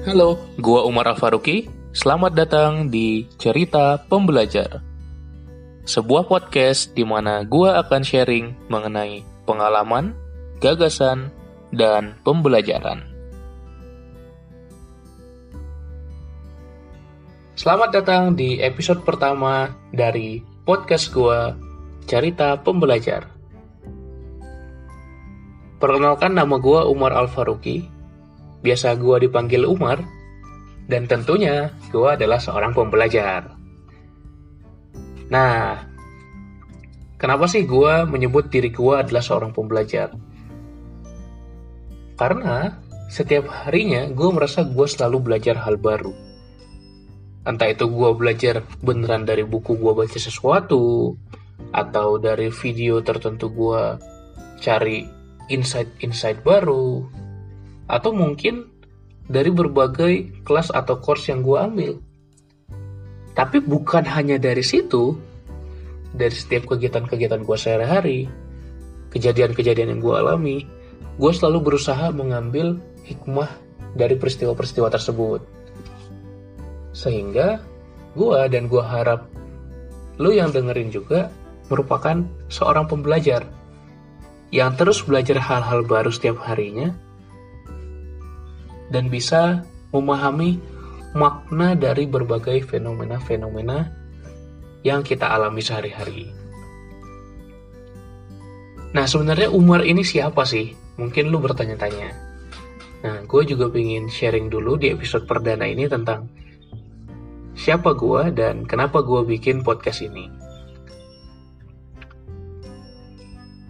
Halo, gua Umar Al-Faruqi. Selamat datang di Cerita Pembelajar. Sebuah podcast di mana gua akan sharing mengenai pengalaman, gagasan, dan pembelajaran. Selamat datang di episode pertama dari podcast gua Cerita Pembelajar. Perkenalkan nama gua Umar Al-Faruqi Biasa gue dipanggil Umar, dan tentunya gue adalah seorang pembelajar. Nah, kenapa sih gue menyebut diri gue adalah seorang pembelajar? Karena setiap harinya gue merasa gue selalu belajar hal baru. Entah itu gue belajar beneran dari buku gue baca sesuatu, atau dari video tertentu gue cari insight-insight baru, atau mungkin dari berbagai kelas atau course yang gue ambil. Tapi bukan hanya dari situ, dari setiap kegiatan-kegiatan gue sehari-hari, kejadian-kejadian yang gue alami, gue selalu berusaha mengambil hikmah dari peristiwa-peristiwa tersebut. Sehingga gue dan gue harap lo yang dengerin juga merupakan seorang pembelajar yang terus belajar hal-hal baru setiap harinya dan bisa memahami makna dari berbagai fenomena-fenomena yang kita alami sehari-hari. Nah, sebenarnya Umar ini siapa sih? Mungkin lu bertanya-tanya. Nah, gue juga pengen sharing dulu di episode perdana ini tentang siapa gue dan kenapa gue bikin podcast ini.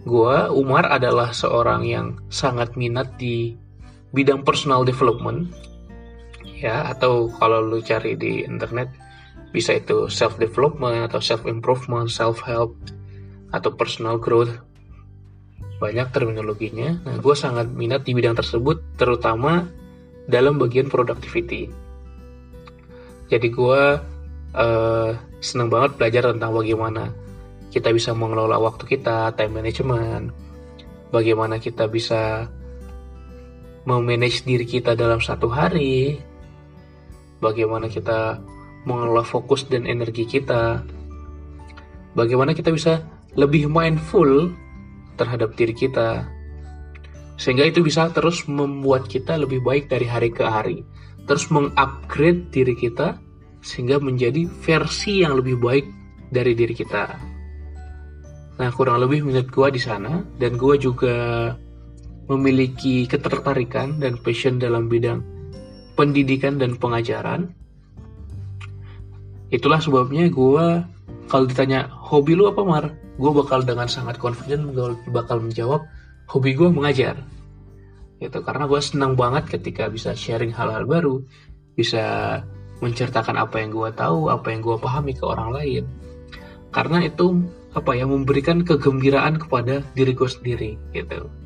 Gue, Umar adalah seorang yang sangat minat di bidang personal development ya atau kalau lu cari di internet bisa itu self development atau self improvement, self help atau personal growth banyak terminologinya. Nah, gue sangat minat di bidang tersebut, terutama dalam bagian productivity. Jadi gue uh, seneng banget belajar tentang bagaimana kita bisa mengelola waktu kita, time management, bagaimana kita bisa memanage diri kita dalam satu hari, bagaimana kita mengelola fokus dan energi kita, bagaimana kita bisa lebih mindful terhadap diri kita, sehingga itu bisa terus membuat kita lebih baik dari hari ke hari, terus mengupgrade diri kita sehingga menjadi versi yang lebih baik dari diri kita. Nah, kurang lebih minat gue di sana, dan gue juga memiliki ketertarikan dan passion dalam bidang pendidikan dan pengajaran. Itulah sebabnya gue kalau ditanya hobi lu apa Mar? Gue bakal dengan sangat confident bakal menjawab hobi gue mengajar. Gitu, karena gue senang banget ketika bisa sharing hal-hal baru, bisa menceritakan apa yang gue tahu, apa yang gue pahami ke orang lain. Karena itu apa ya memberikan kegembiraan kepada diri gue sendiri gitu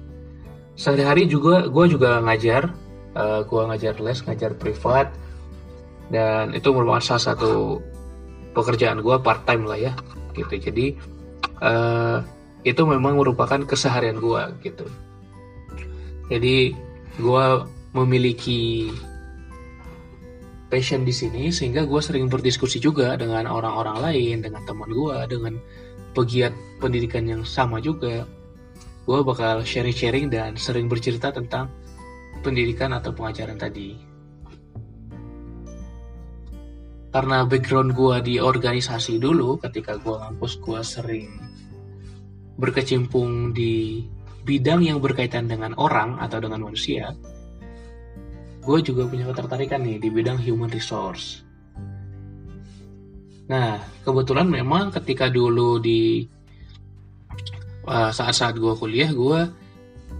sehari-hari juga gue juga ngajar uh, eh, gue ngajar les ngajar privat dan itu merupakan salah satu pekerjaan gue part time lah ya gitu. Jadi uh, itu memang merupakan keseharian gue gitu. Jadi gue memiliki passion di sini sehingga gue sering berdiskusi juga dengan orang-orang lain dengan teman gue dengan pegiat pendidikan yang sama juga gue bakal sharing-sharing dan sering bercerita tentang pendidikan atau pengajaran tadi. Karena background gue di organisasi dulu, ketika gue ngampus gue sering berkecimpung di bidang yang berkaitan dengan orang atau dengan manusia, gue juga punya ketertarikan nih di bidang human resource. Nah, kebetulan memang ketika dulu di saat-saat gue kuliah gue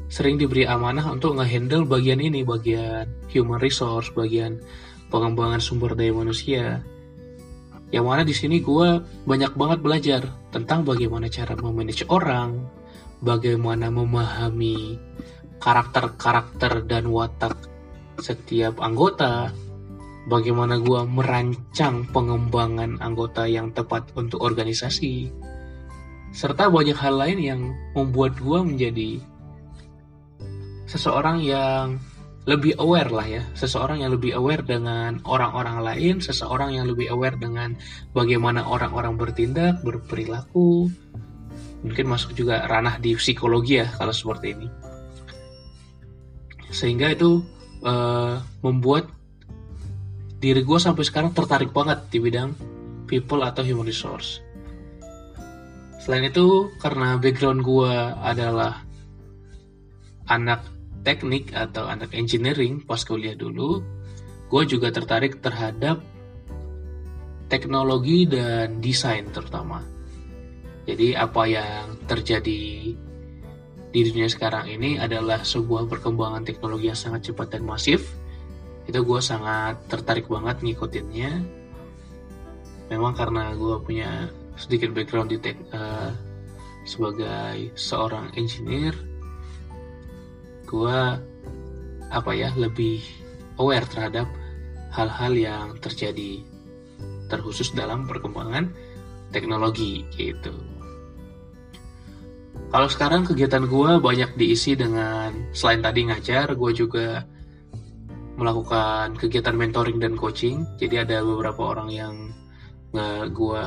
sering diberi amanah untuk ngehandle bagian ini bagian human resource bagian pengembangan sumber daya manusia. Yang mana di sini gue banyak banget belajar tentang bagaimana cara memanage orang bagaimana memahami karakter-karakter dan watak setiap anggota bagaimana gue merancang pengembangan anggota yang tepat untuk organisasi serta banyak hal lain yang membuat gue menjadi seseorang yang lebih aware lah ya, seseorang yang lebih aware dengan orang-orang lain, seseorang yang lebih aware dengan bagaimana orang-orang bertindak, berperilaku, mungkin masuk juga ranah di psikologi ya kalau seperti ini. Sehingga itu uh, membuat diri gue sampai sekarang tertarik banget di bidang people atau human resource. Selain itu, karena background gue adalah anak teknik atau anak engineering pas kuliah dulu, gue juga tertarik terhadap teknologi dan desain terutama. Jadi apa yang terjadi di dunia sekarang ini adalah sebuah perkembangan teknologi yang sangat cepat dan masif. Itu gue sangat tertarik banget ngikutinnya. Memang karena gue punya sedikit background di tek, uh, sebagai seorang engineer, gue apa ya lebih aware terhadap hal-hal yang terjadi terkhusus dalam perkembangan teknologi gitu. Kalau sekarang kegiatan gue banyak diisi dengan selain tadi ngajar, gue juga melakukan kegiatan mentoring dan coaching. Jadi ada beberapa orang yang nggak gue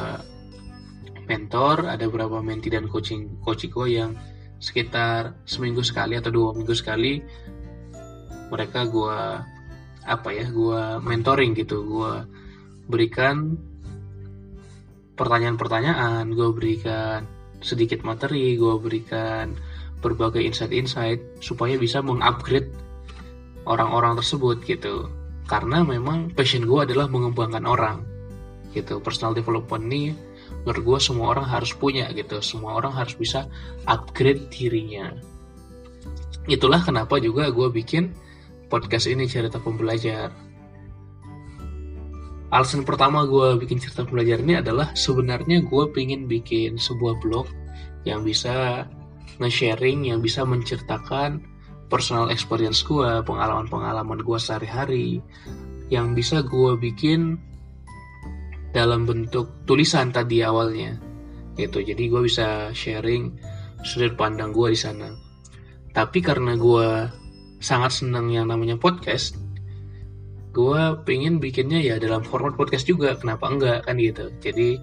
mentor, ada beberapa menti dan coaching gue yang sekitar seminggu sekali atau dua minggu sekali mereka gue apa ya gue mentoring gitu. Gue berikan pertanyaan-pertanyaan gue berikan sedikit materi gue berikan berbagai insight-insight supaya bisa mengupgrade orang-orang tersebut gitu. Karena memang passion gue adalah mengembangkan orang gitu. Personal development ini menurut gue semua orang harus punya gitu. Semua orang harus bisa upgrade dirinya. Itulah kenapa juga gue bikin podcast ini cerita pembelajar. Alasan pertama gue bikin cerita pembelajar ini adalah sebenarnya gue pengen bikin sebuah blog yang bisa nge-sharing yang bisa menceritakan personal experience gue pengalaman-pengalaman gue sehari-hari yang bisa gue bikin dalam bentuk tulisan tadi awalnya. Gitu. Jadi gue bisa sharing sudut pandang gue di sana. Tapi karena gue sangat senang yang namanya podcast gue pengen bikinnya ya dalam format podcast juga. Kenapa enggak? Kan gitu. Jadi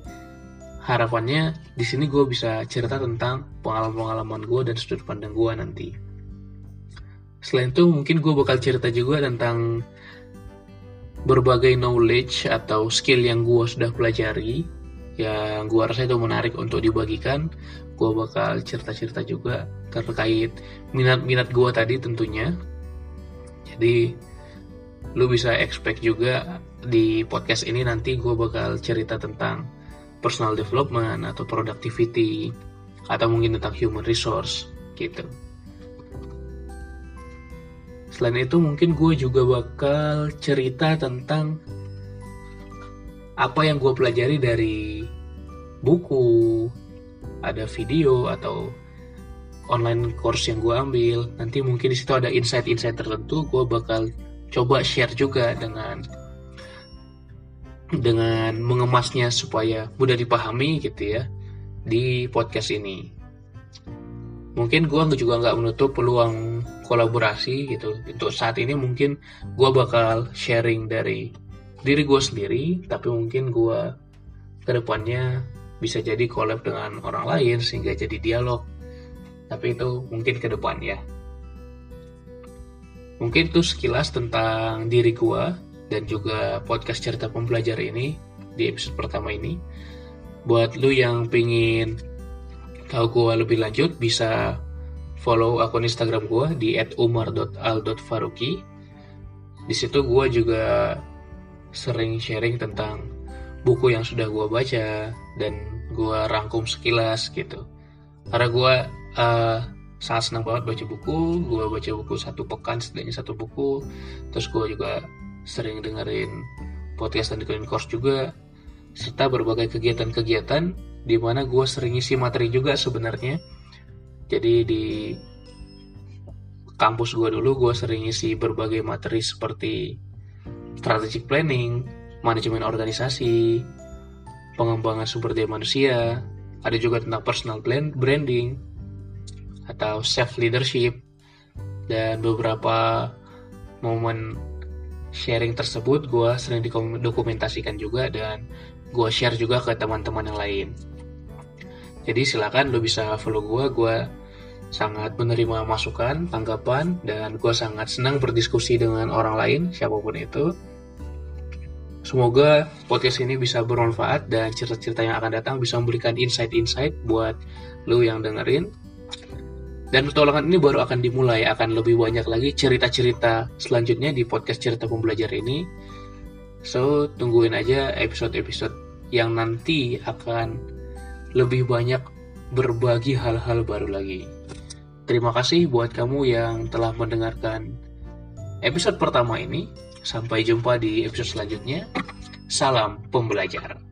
harapannya di sini gue bisa cerita tentang pengalaman-pengalaman gue dan sudut pandang gue nanti. Selain itu mungkin gue bakal cerita juga tentang berbagai knowledge atau skill yang gue sudah pelajari yang gue rasa itu menarik untuk dibagikan gue bakal cerita-cerita juga terkait minat-minat gue tadi tentunya. Jadi lu bisa expect juga di podcast ini nanti gue bakal cerita tentang personal development atau productivity atau mungkin tentang human resource gitu Selain itu mungkin gue juga bakal cerita tentang apa yang gue pelajari dari buku, ada video atau online course yang gue ambil. Nanti mungkin di situ ada insight-insight tertentu gue bakal coba share juga dengan dengan mengemasnya supaya mudah dipahami gitu ya di podcast ini. Mungkin gue juga nggak menutup peluang kolaborasi gitu. Untuk saat ini mungkin gue bakal sharing dari diri gue sendiri tapi mungkin gue ke depannya bisa jadi collab dengan orang lain sehingga jadi dialog. Tapi itu mungkin ke depan ya. Mungkin itu sekilas tentang diri gue dan juga podcast cerita pembelajar ini di episode pertama ini. Buat lu yang pingin tahu gue lebih lanjut bisa follow akun Instagram gue di @umar.al.faruki. Di situ gue juga sering sharing tentang buku yang sudah gue baca dan gue rangkum sekilas gitu. Karena gue uh, sangat senang banget baca buku, gue baca buku satu pekan setidaknya satu buku, terus gue juga sering dengerin podcast dan ikutin course juga, serta berbagai kegiatan-kegiatan di mana gue sering isi materi juga sebenarnya jadi di kampus gue dulu gue sering isi berbagai materi seperti strategic planning, manajemen organisasi, pengembangan sumber daya manusia, ada juga tentang personal branding atau self leadership dan beberapa momen sharing tersebut gue sering dokumentasikan juga dan gue share juga ke teman-teman yang lain jadi silakan lo bisa follow gue gue sangat menerima masukan, tanggapan, dan gue sangat senang berdiskusi dengan orang lain, siapa pun itu. Semoga podcast ini bisa bermanfaat dan cerita-cerita yang akan datang bisa memberikan insight-insight buat lo yang dengerin. Dan pertolongan ini baru akan dimulai, akan lebih banyak lagi cerita-cerita selanjutnya di podcast cerita pembelajar ini. So, tungguin aja episode-episode yang nanti akan lebih banyak berbagi hal-hal baru lagi. Terima kasih buat kamu yang telah mendengarkan episode pertama ini. Sampai jumpa di episode selanjutnya. Salam pembelajar.